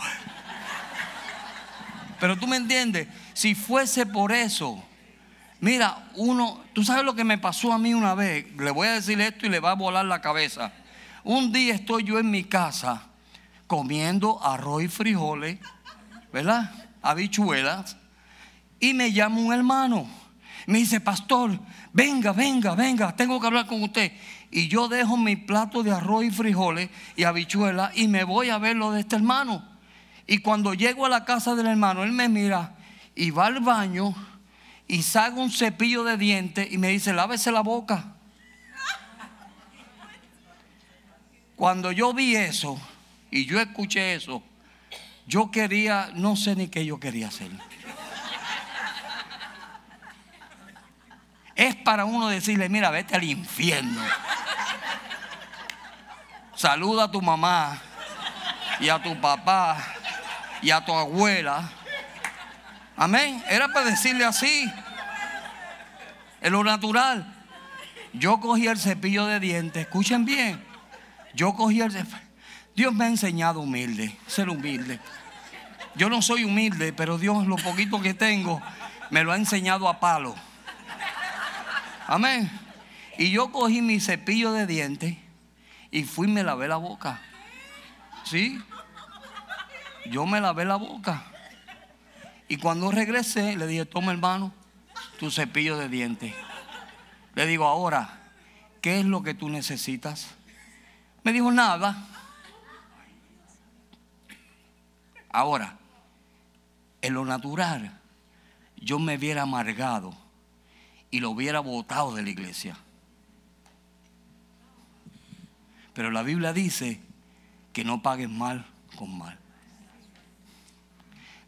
Pero tú me entiendes, si fuese por eso, mira, uno, tú sabes lo que me pasó a mí una vez, le voy a decir esto y le va a volar la cabeza. Un día estoy yo en mi casa comiendo arroz y frijoles, ¿verdad? Habichuelas, y me llama un hermano. Me dice, pastor, venga, venga, venga, tengo que hablar con usted. Y yo dejo mi plato de arroz y frijoles y habichuelas y me voy a ver lo de este hermano. Y cuando llego a la casa del hermano, él me mira y va al baño y saca un cepillo de dientes y me dice, lávese la boca. Cuando yo vi eso y yo escuché eso, yo quería, no sé ni qué yo quería hacer. Es para uno decirle, mira, vete al infierno. Saluda a tu mamá y a tu papá y a tu abuela. Amén. Era para decirle así. En lo natural. Yo cogí el cepillo de dientes. Escuchen bien. Yo cogí el Dios me ha enseñado humilde, ser humilde. Yo no soy humilde, pero Dios lo poquito que tengo me lo ha enseñado a palo. Amén. Y yo cogí mi cepillo de dientes y fui y me lavé la boca. ¿Sí? Yo me lavé la boca. Y cuando regresé, le dije, toma hermano, tu cepillo de dientes. Le digo, ahora, ¿qué es lo que tú necesitas? Me dijo, nada. Ahora, en lo natural, yo me hubiera amargado y lo hubiera botado de la iglesia. Pero la Biblia dice que no pagues mal con mal.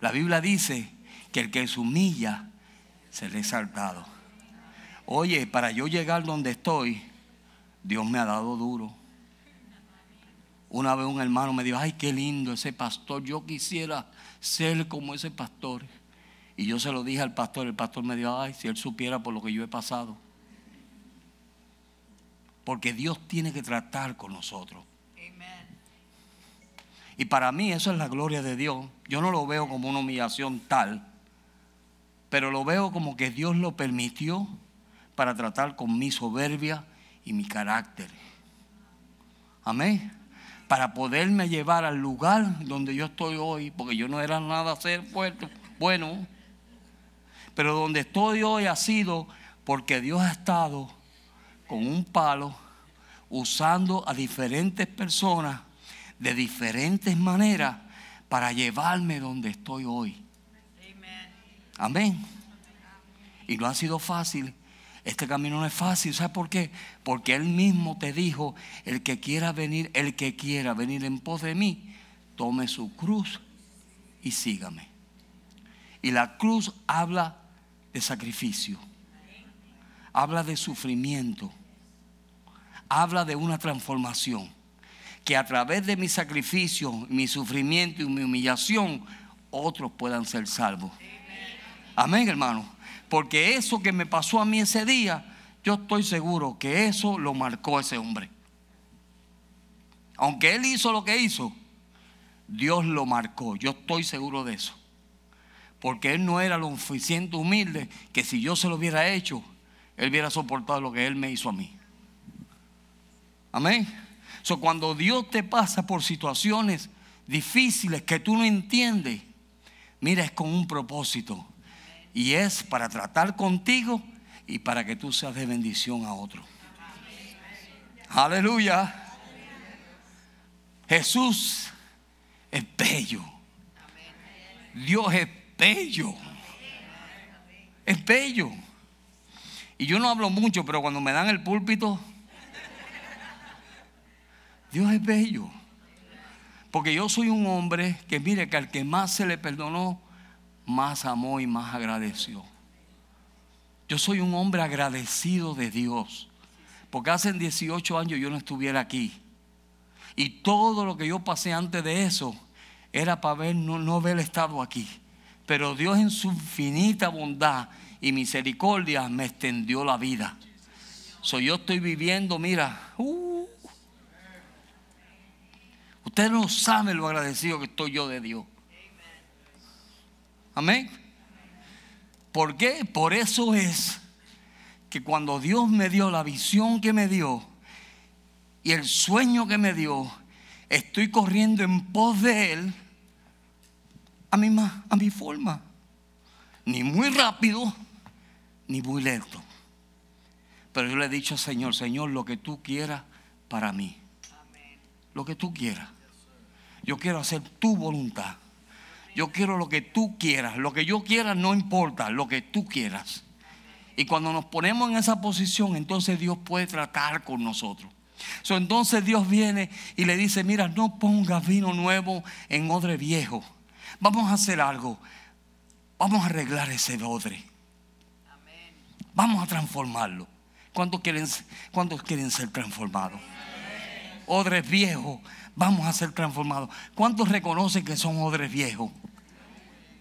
La Biblia dice que el que se humilla se le exaltado. Oye, para yo llegar donde estoy, Dios me ha dado duro. Una vez un hermano me dijo, ay, qué lindo ese pastor, yo quisiera ser como ese pastor. Y yo se lo dije al pastor, el pastor me dijo, ay, si él supiera por lo que yo he pasado. Porque Dios tiene que tratar con nosotros. Y para mí eso es la gloria de Dios. Yo no lo veo como una humillación tal, pero lo veo como que Dios lo permitió para tratar con mi soberbia y mi carácter. Amén. Para poderme llevar al lugar donde yo estoy hoy, porque yo no era nada ser fuerte, bueno, pero donde estoy hoy ha sido porque Dios ha estado con un palo usando a diferentes personas de diferentes maneras para llevarme donde estoy hoy. Amén. Y no ha sido fácil. Este camino no es fácil. ¿Sabes por qué? Porque Él mismo te dijo, el que quiera venir, el que quiera venir en pos de mí, tome su cruz y sígame. Y la cruz habla de sacrificio. Habla de sufrimiento. Habla de una transformación que a través de mi sacrificio, mi sufrimiento y mi humillación, otros puedan ser salvos. Amén, hermano. Porque eso que me pasó a mí ese día, yo estoy seguro que eso lo marcó ese hombre. Aunque él hizo lo que hizo, Dios lo marcó. Yo estoy seguro de eso. Porque él no era lo suficiente humilde que si yo se lo hubiera hecho, él hubiera soportado lo que él me hizo a mí. Amén. So, cuando Dios te pasa por situaciones difíciles que tú no entiendes, mira, es con un propósito. Y es para tratar contigo y para que tú seas de bendición a otro. Aleluya. Jesús es bello. Dios es bello. Es bello. Y yo no hablo mucho, pero cuando me dan el púlpito, Dios es bello. Porque yo soy un hombre que mire que al que más se le perdonó, más amó y más agradeció. Yo soy un hombre agradecido de Dios. Porque hace 18 años yo no estuviera aquí. Y todo lo que yo pasé antes de eso era para ver, no, no haber estado aquí. Pero Dios en su infinita bondad y misericordia me extendió la vida. So, yo estoy viviendo, mira, uh, Ustedes no saben lo agradecido que estoy yo de Dios. Amén. ¿Por qué? Por eso es que cuando Dios me dio la visión que me dio y el sueño que me dio, estoy corriendo en pos de Él a mi, a mi forma. Ni muy rápido, ni muy lento. Pero yo le he dicho al Señor, Señor, lo que tú quieras para mí. Lo que tú quieras. Yo quiero hacer tu voluntad. Yo quiero lo que tú quieras. Lo que yo quiera no importa, lo que tú quieras. Y cuando nos ponemos en esa posición, entonces Dios puede tratar con nosotros. entonces Dios viene y le dice, mira, no pongas vino nuevo en odre viejo. Vamos a hacer algo. Vamos a arreglar ese odre. Vamos a transformarlo. ¿Cuántos quieren, cuántos quieren ser transformados? Odres viejos, vamos a ser transformados. ¿Cuántos reconocen que son odres viejos?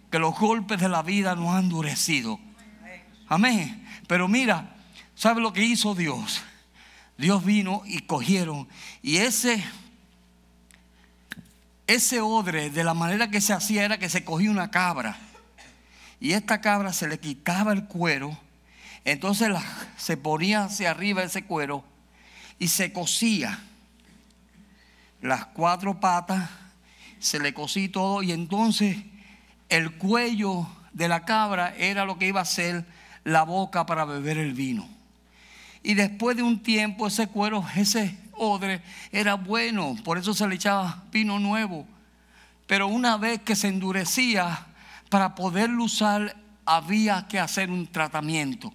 Que los golpes de la vida nos han endurecido Amén. Pero mira, ¿sabe lo que hizo Dios? Dios vino y cogieron. Y ese, ese odre, de la manera que se hacía, era que se cogía una cabra. Y esta cabra se le quitaba el cuero. Entonces se ponía hacia arriba ese cuero y se cosía las cuatro patas, se le cosí todo y entonces el cuello de la cabra era lo que iba a ser la boca para beber el vino. Y después de un tiempo ese cuero, ese odre era bueno, por eso se le echaba vino nuevo. Pero una vez que se endurecía, para poderlo usar había que hacer un tratamiento.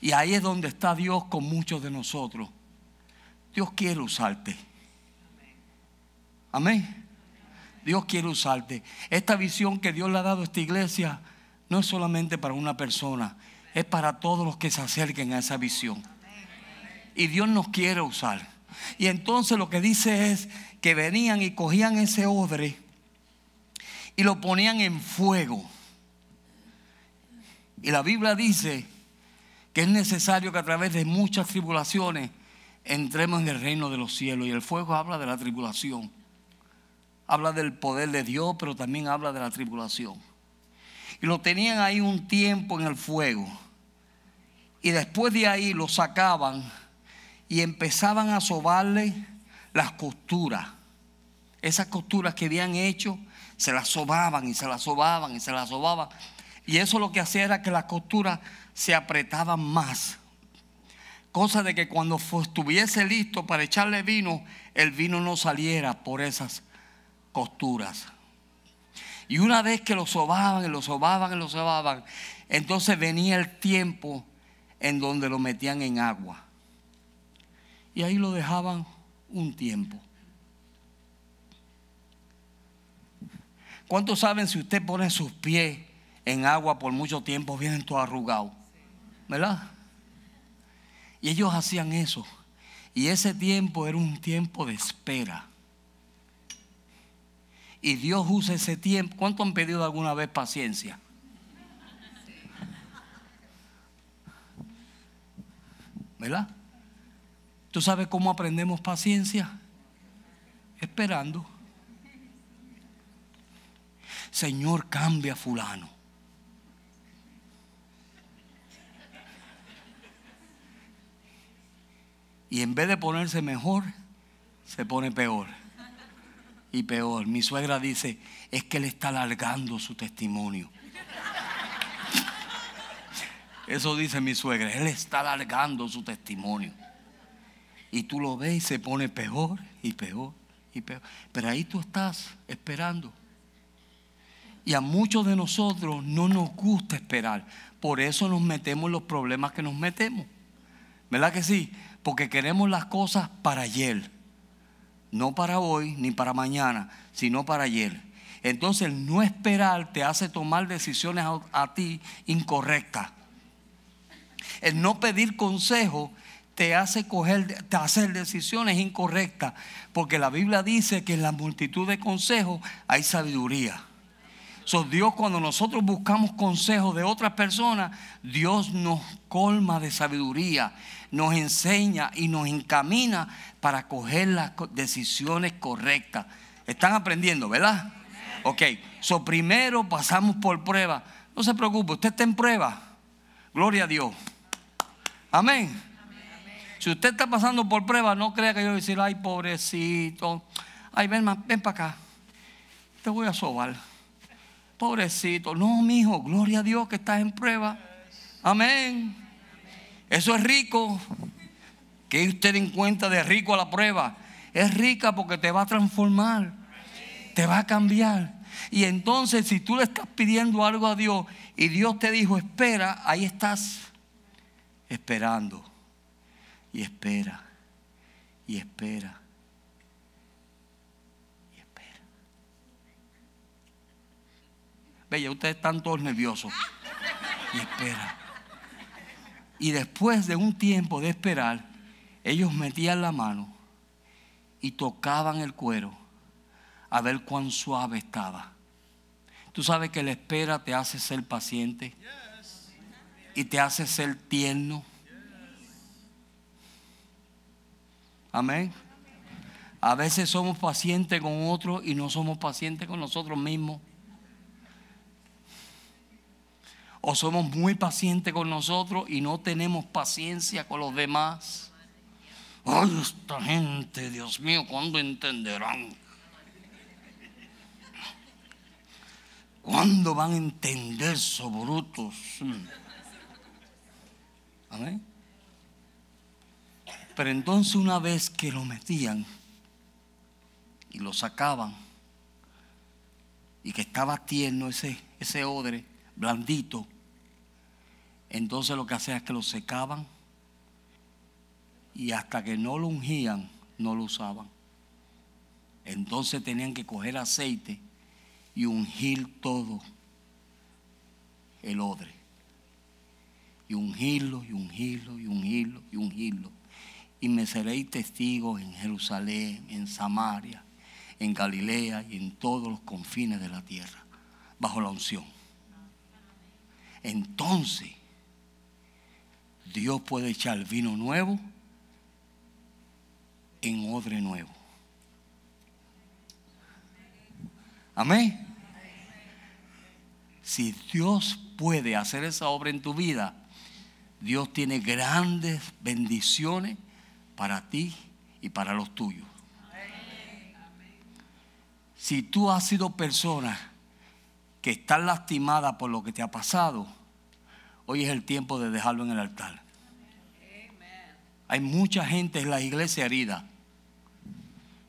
Y ahí es donde está Dios con muchos de nosotros. Dios quiere usarte. Amén. Dios quiere usarte. Esta visión que Dios le ha dado a esta iglesia no es solamente para una persona, es para todos los que se acerquen a esa visión. Y Dios nos quiere usar. Y entonces lo que dice es que venían y cogían ese odre y lo ponían en fuego. Y la Biblia dice que es necesario que a través de muchas tribulaciones entremos en el reino de los cielos. Y el fuego habla de la tribulación. Habla del poder de Dios, pero también habla de la tribulación. Y lo tenían ahí un tiempo en el fuego. Y después de ahí lo sacaban y empezaban a sobarle las costuras. Esas costuras que habían hecho, se las sobaban y se las sobaban y se las sobaban. Y eso lo que hacía era que las costuras se apretaban más. Cosa de que cuando estuviese listo para echarle vino, el vino no saliera por esas costuras. Y una vez que lo sobaban y lo sobaban y lo sobaban, entonces venía el tiempo en donde lo metían en agua. Y ahí lo dejaban un tiempo. ¿Cuántos saben si usted pone sus pies en agua por mucho tiempo, vienen todos arrugados? ¿Verdad? Y ellos hacían eso. Y ese tiempo era un tiempo de espera. Y Dios usa ese tiempo. ¿Cuánto han pedido alguna vez paciencia? ¿Verdad? ¿Tú sabes cómo aprendemos paciencia? Esperando. Señor, cambia fulano. Y en vez de ponerse mejor, se pone peor y peor. Mi suegra dice, es que él está alargando su testimonio. Eso dice mi suegra, él está alargando su testimonio. Y tú lo ves y se pone peor y peor y peor. Pero ahí tú estás esperando. Y a muchos de nosotros no nos gusta esperar. Por eso nos metemos los problemas que nos metemos. ¿Verdad que sí? Porque queremos las cosas para ayer no para hoy ni para mañana, sino para ayer. Entonces no esperar te hace tomar decisiones a, ti incorrectas. El no pedir consejo te hace coger, te hacer decisiones incorrectas, porque la Biblia dice que en la multitud de consejos hay sabiduría. So, Dios cuando nosotros buscamos consejos de otras personas, Dios nos colma de sabiduría, nos enseña y nos encamina para coger las decisiones correctas. Están aprendiendo, ¿verdad? Ok, so primero pasamos por prueba. No se preocupe, usted está en prueba. Gloria a Dios. Amén. Si usted está pasando por prueba, no crea que yo voy a decir, ay, pobrecito. Ay, ven, ven para acá. Te voy a sobar. Pobrecito. No, mi hijo, gloria a Dios que estás en prueba. Amén. Eso es rico. Que usted en cuenta de rico a la prueba. Es rica porque te va a transformar. Te va a cambiar. Y entonces si tú le estás pidiendo algo a Dios y Dios te dijo, espera, ahí estás esperando. Y espera. Y espera. Y espera. Bella, ustedes están todos nerviosos. Y espera. Y después de un tiempo de esperar, ellos metían la mano y tocaban el cuero a ver cuán suave estaba. Tú sabes que la espera te hace ser paciente y te hace ser tierno. Amén. A veces somos pacientes con otros y no somos pacientes con nosotros mismos. O somos muy pacientes con nosotros y no tenemos paciencia con los demás. Ay, esta gente, Dios mío, ¿cuándo entenderán? ¿Cuándo van a entender esos brutos? Amén. Pero entonces una vez que lo metían y lo sacaban y que estaba tierno ese, ese odre, blandito, entonces lo que hacían es que lo secaban y hasta que no lo ungían, no lo usaban. Entonces tenían que coger aceite y ungir todo el odre. Y ungirlo, y ungirlo, y ungirlo, y ungirlo. Y me seréis testigos en Jerusalén, en Samaria, en Galilea y en todos los confines de la tierra, bajo la unción. Entonces, Dios puede echar vino nuevo en odre nuevo. Amén. Si Dios puede hacer esa obra en tu vida, Dios tiene grandes bendiciones para ti y para los tuyos. Si tú has sido persona que está lastimada por lo que te ha pasado, hoy es el tiempo de dejarlo en el altar. Hay mucha gente en la iglesia herida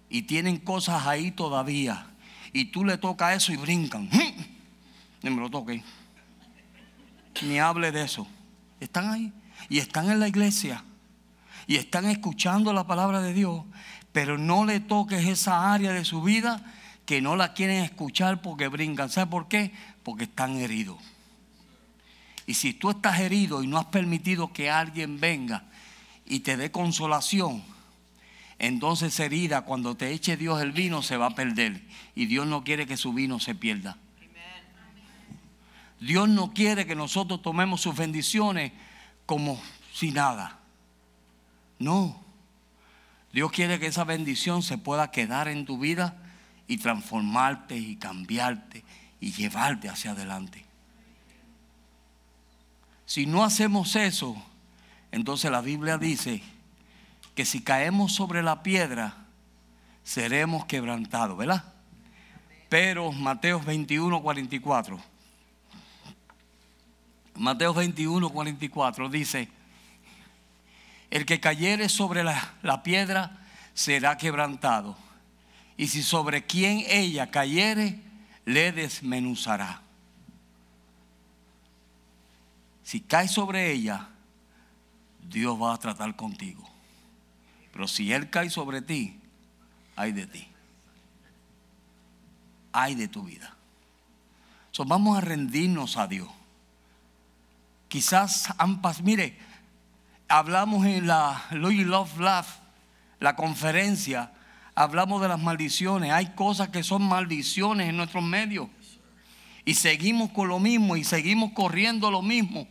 y tienen cosas ahí todavía y tú le tocas eso y brincan. Ni me lo toque. Ni hable de eso. Están ahí. Y están en la iglesia. Y están escuchando la palabra de Dios. Pero no le toques esa área de su vida que no la quieren escuchar porque brincan. ¿Sabes por qué? Porque están heridos. Y si tú estás herido y no has permitido que alguien venga y te dé consolación, entonces herida, cuando te eche Dios el vino, se va a perder. Y Dios no quiere que su vino se pierda. Dios no quiere que nosotros tomemos sus bendiciones como si nada. No. Dios quiere que esa bendición se pueda quedar en tu vida y transformarte y cambiarte y llevarte hacia adelante. Si no hacemos eso, entonces la Biblia dice que si caemos sobre la piedra, seremos quebrantados, ¿verdad? Pero Mateo 21, 44. Mateo 21, 44 dice, el que cayere sobre la, la piedra será quebrantado, y si sobre quien ella cayere, le desmenuzará. Si cae sobre ella, Dios va a tratar contigo. Pero si Él cae sobre ti, hay de ti. Hay de tu vida. So, vamos a rendirnos a Dios. Quizás han pasado, mire, hablamos en la Louis Love Laugh, la conferencia, hablamos de las maldiciones. Hay cosas que son maldiciones en nuestros medios. Y seguimos con lo mismo y seguimos corriendo lo mismo.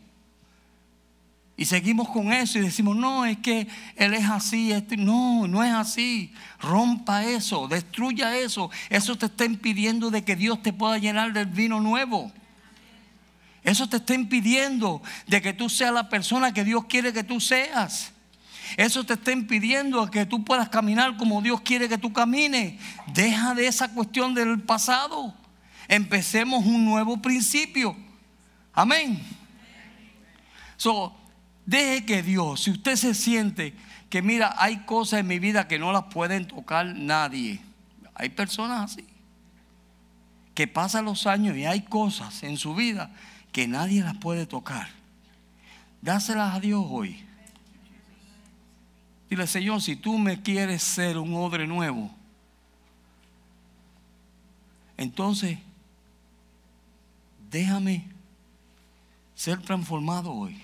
Y seguimos con eso y decimos, no, es que Él es así. Este, no, no es así. Rompa eso, destruya eso. Eso te está impidiendo de que Dios te pueda llenar del vino nuevo. Eso te está impidiendo de que tú seas la persona que Dios quiere que tú seas. Eso te está impidiendo que tú puedas caminar como Dios quiere que tú camines. Deja de esa cuestión del pasado. Empecemos un nuevo principio. Amén. So, Deje que Dios, si usted se siente que mira, hay cosas en mi vida que no las pueden tocar nadie. Hay personas así. Que pasan los años y hay cosas en su vida que nadie las puede tocar. Dáselas a Dios hoy. Dile, Señor, si tú me quieres ser un odre nuevo, entonces déjame ser transformado hoy.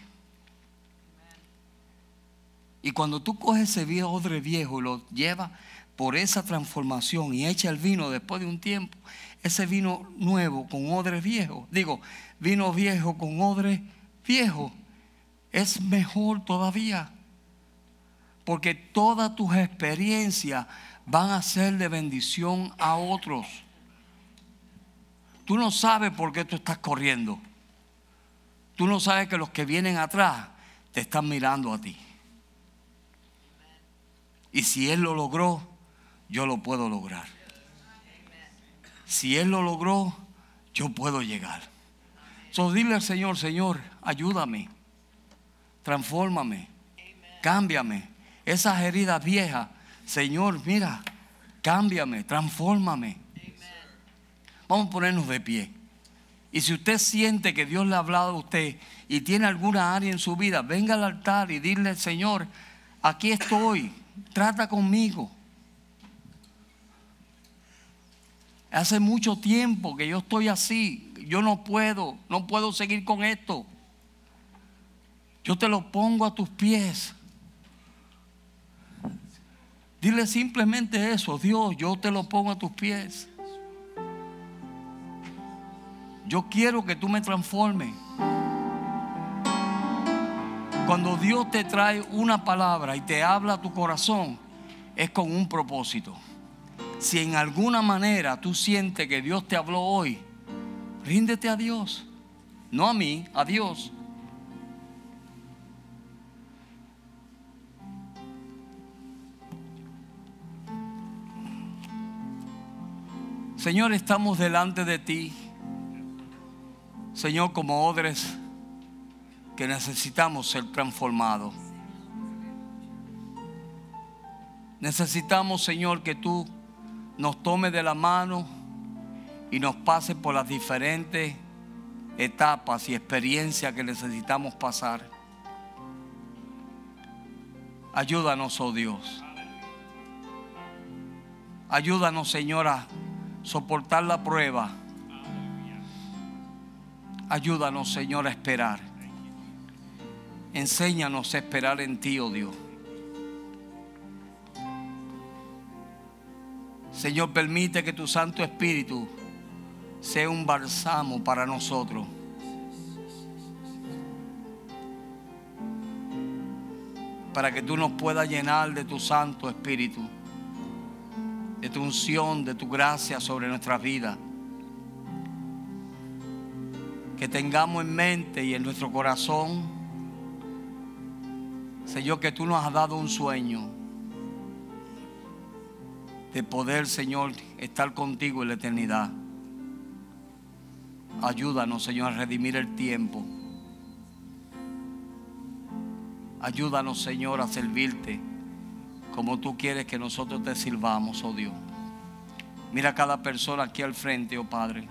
Y cuando tú coges ese viejo odre viejo y lo llevas por esa transformación y echa el vino después de un tiempo, ese vino nuevo con odre viejo, digo, vino viejo con odre viejo, es mejor todavía. Porque todas tus experiencias van a ser de bendición a otros. Tú no sabes por qué tú estás corriendo. Tú no sabes que los que vienen atrás te están mirando a ti. Y si Él lo logró, yo lo puedo lograr. Si Él lo logró, yo puedo llegar. So dile al Señor, Señor, ayúdame, transfórmame, cámbiame. Esas heridas viejas, Señor, mira, cámbiame, transfórmame. Vamos a ponernos de pie. Y si usted siente que Dios le ha hablado a usted y tiene alguna área en su vida, venga al altar y dile, Señor, aquí estoy trata conmigo. Hace mucho tiempo que yo estoy así. Yo no puedo, no puedo seguir con esto. Yo te lo pongo a tus pies. Dile simplemente eso, Dios, yo te lo pongo a tus pies. Yo quiero que tú me transformes. Cuando Dios te trae una palabra y te habla a tu corazón, es con un propósito. Si en alguna manera tú sientes que Dios te habló hoy, ríndete a Dios. No a mí, a Dios. Señor, estamos delante de ti. Señor, como odres que necesitamos ser transformados. Necesitamos, Señor, que tú nos tomes de la mano y nos pases por las diferentes etapas y experiencias que necesitamos pasar. Ayúdanos, oh Dios. Ayúdanos, Señor, a soportar la prueba. Ayúdanos, Señor, a esperar. Enséñanos a esperar en ti, oh Dios. Señor, permite que tu Santo Espíritu sea un bálsamo para nosotros. Para que tú nos puedas llenar de tu Santo Espíritu, de tu unción, de tu gracia sobre nuestras vidas. Que tengamos en mente y en nuestro corazón Señor, que tú nos has dado un sueño de poder, Señor, estar contigo en la eternidad. Ayúdanos, Señor, a redimir el tiempo. Ayúdanos, Señor, a servirte como tú quieres que nosotros te sirvamos, oh Dios. Mira a cada persona aquí al frente, oh Padre.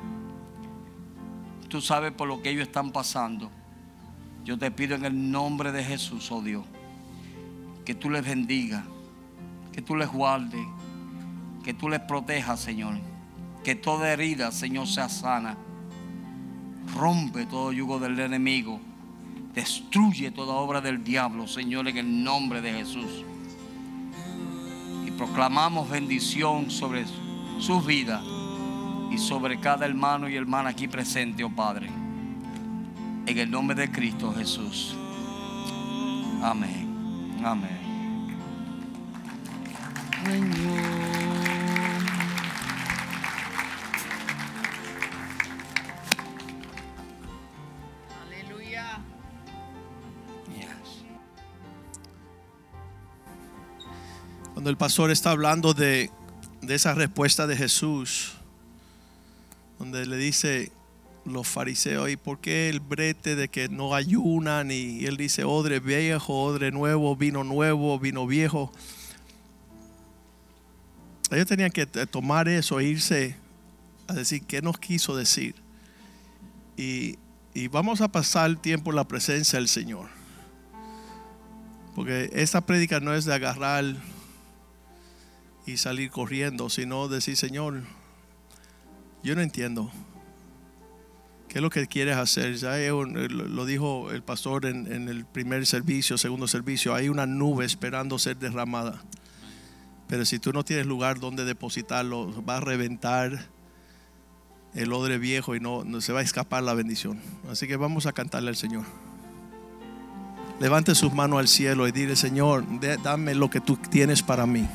Tú sabes por lo que ellos están pasando. Yo te pido en el nombre de Jesús, oh Dios que tú les bendiga, que tú les guarde, que tú les protejas, Señor. Que toda herida, Señor, sea sana. Rompe todo yugo del enemigo. Destruye toda obra del diablo, Señor, en el nombre de Jesús. Y proclamamos bendición sobre sus vidas y sobre cada hermano y hermana aquí presente, oh Padre. En el nombre de Cristo Jesús. Amén. Amén. Señor. Cuando el pastor está hablando de, de esa respuesta de Jesús, donde le dice los fariseos, ¿y por qué el brete de que no ayunan? Y él dice, odre viejo, odre nuevo, vino nuevo, vino viejo. Ellos tenían que tomar eso e irse a decir qué nos quiso decir. Y, y vamos a pasar tiempo en la presencia del Señor. Porque esta prédica no es de agarrar y salir corriendo, sino decir, Señor, yo no entiendo. ¿Qué es lo que quieres hacer? Ya lo dijo el pastor en, el primer servicio, segundo servicio, hay una nube esperando ser derramada. Pero si tú no tienes lugar donde depositarlo, va a reventar el odre viejo y no, no se va a escapar la bendición. Así que vamos a cantarle al Señor. Levante sus manos al cielo y dile, Señor, dame lo que tú tienes para mí.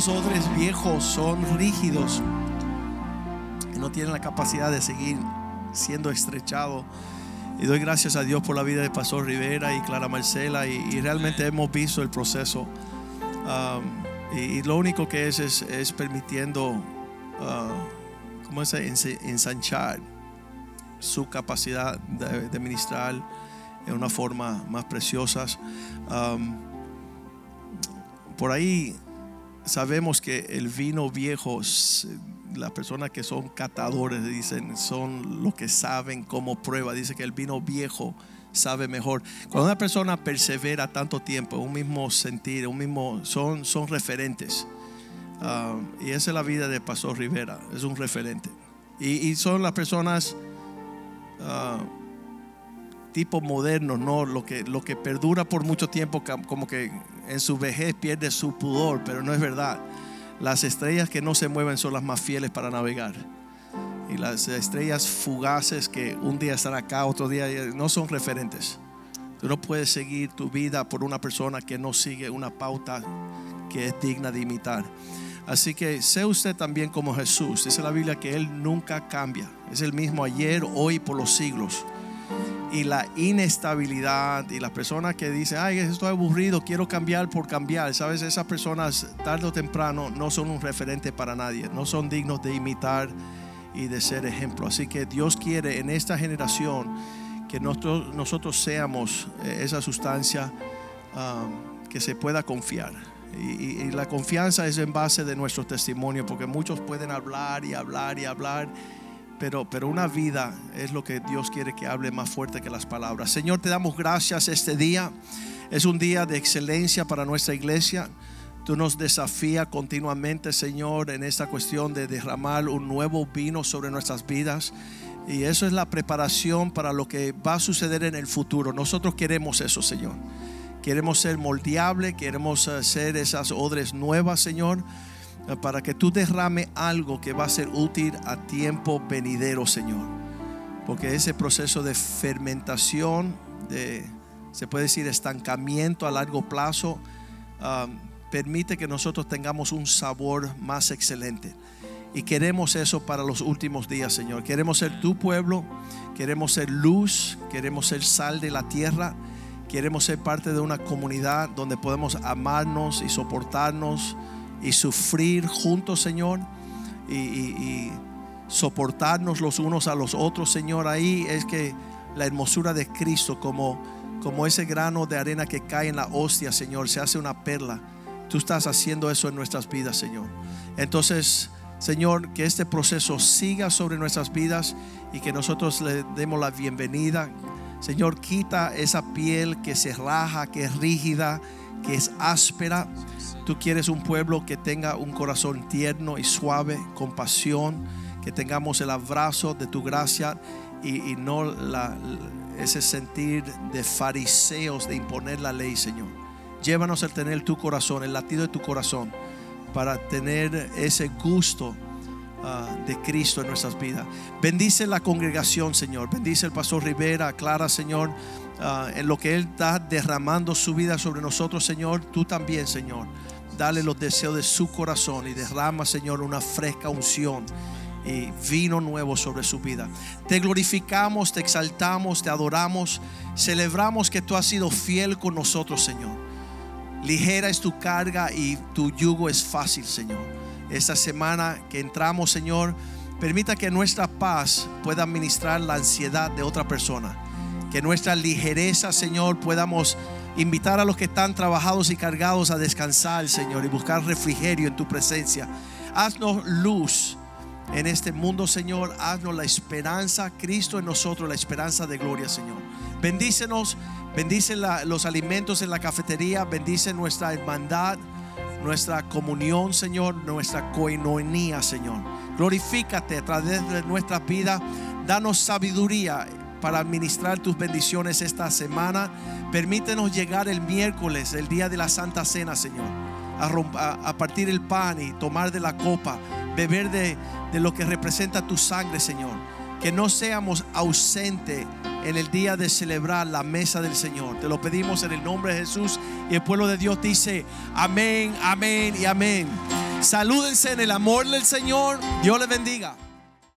Esos odres viejos son rígidos y no tienen la capacidad de seguir siendo estrechados. Y doy gracias a Dios por la vida de Pastor Rivera y Clara Marcela y, realmente hemos visto el proceso. Y, lo único que es es, permitiendo, uh, ¿cómo? Ense- ensanchar su capacidad de, ministrar en una forma más preciosa. Por ahí sabemos que el vino viejo las personas que son catadores dicen son los que saben cómo prueba. Dice que el vino viejo sabe mejor. Cuando una persona persevera tanto tiempo, un mismo sentir, un mismo, son, son referentes. Ah, y esa es la vida de Pastor Rivera, es un referente. Y, y son las personas ah, tipo modernos, ¿no? Lo que, lo que perdura por mucho tiempo, como que en su vejez pierde su pudor, pero no es verdad. Las estrellas que no se mueven son las más fieles para navegar. Y las estrellas fugaces que un día están acá, otro día no son referentes. Tú no puedes seguir tu vida por una persona que no sigue una pauta que es digna de imitar. Así que sé usted también como Jesús. Dice la Biblia que Él nunca cambia. Es el mismo ayer, hoy, por los siglos. Y la inestabilidad y las personas que dicen, ay, estoy aburrido, quiero cambiar por cambiar. Sabes, esas personas tarde o temprano no son un referente para nadie. No son dignos de imitar y de ser ejemplo. Así que Dios quiere en esta generación que nosotros, nosotros seamos eh, esa sustancia ah, que se pueda confiar. Y- y la confianza es en base de nuestro testimonio, porque muchos pueden hablar y hablar y hablar, pero, pero una vida es lo que Dios quiere que hable más fuerte que las palabras. Señor, te damos gracias este día. Es un día de excelencia para nuestra iglesia. Tú nos desafías continuamente, Señor, en esta cuestión de derramar un nuevo vino sobre nuestras vidas. Y eso es la preparación para lo que va a suceder en el futuro. Nosotros queremos eso, Señor. Queremos ser moldeable, queremos eh, ser esas odres nuevas, Señor, para que tú derrame algo que va a ser útil a tiempo venidero, Señor. Porque ese proceso de fermentación, de, se puede decir, estancamiento a largo plazo, ah, permite que nosotros tengamos un sabor más excelente. Y queremos eso para los últimos días, Señor. Queremos ser tu pueblo, queremos ser luz, queremos ser sal de la tierra, queremos ser parte de una comunidad donde podemos amarnos y soportarnos y sufrir juntos, Señor, y, soportarnos los unos a los otros, Señor. Ahí es que la hermosura de Cristo, como, como ese grano de arena que cae en la hostia, Señor, se hace una perla. Tú estás haciendo eso en nuestras vidas, Señor. Entonces, Señor, que este proceso siga sobre nuestras vidas y que nosotros le demos la bienvenida. Señor, quita esa piel que se raja, que es rígida, que es áspera. Tú quieres un pueblo que tenga un corazón tierno y suave, compasión, que tengamos el abrazo de tu gracia y, no ese sentir de fariseos de imponer la ley, Señor. Llévanos a tener tu corazón, el latido de tu corazón, para tener ese gusto ah, de Cristo en nuestras vidas. Bendice la congregación, Señor. Bendice el pastor Rivera, Clara, Señor, ah, en lo que Él está derramando su vida sobre nosotros, Señor. Tú también, Señor. Dale los deseos de su corazón y derrama, Señor, una fresca unción y vino nuevo sobre su vida. Te glorificamos, te exaltamos, te adoramos, celebramos que tú has sido fiel con nosotros, Señor. Ligera es tu carga y tu yugo es fácil, Señor. Esta semana que entramos, Señor, permita que nuestra paz pueda administrar la ansiedad de otra persona. Que nuestra ligereza, Señor, podamos invitar a los que están trabajados y cargados a descansar, Señor, y buscar refrigerio en tu presencia. Haznos luz en este mundo, Señor. Haznos la esperanza, Cristo en nosotros, la esperanza de gloria, Señor. Bendícenos, bendice los alimentos en la cafetería, bendice nuestra hermandad, nuestra comunión, Señor, nuestra coinonía, Señor. Glorifícate a través de nuestra vida. Danos sabiduría para administrar tus bendiciones esta semana. Permítenos llegar el miércoles, el día de la Santa Cena, Señor. A, romp- a- a partir el pan y tomar de la copa, beber de, de lo que representa tu sangre, Señor. Que no seamos ausentes en el día de celebrar la mesa del Señor. Te lo pedimos en el nombre de Jesús. Y el pueblo de Dios dice, amén, amén y amén. Salúdense en el amor del Señor. Dios les bendiga.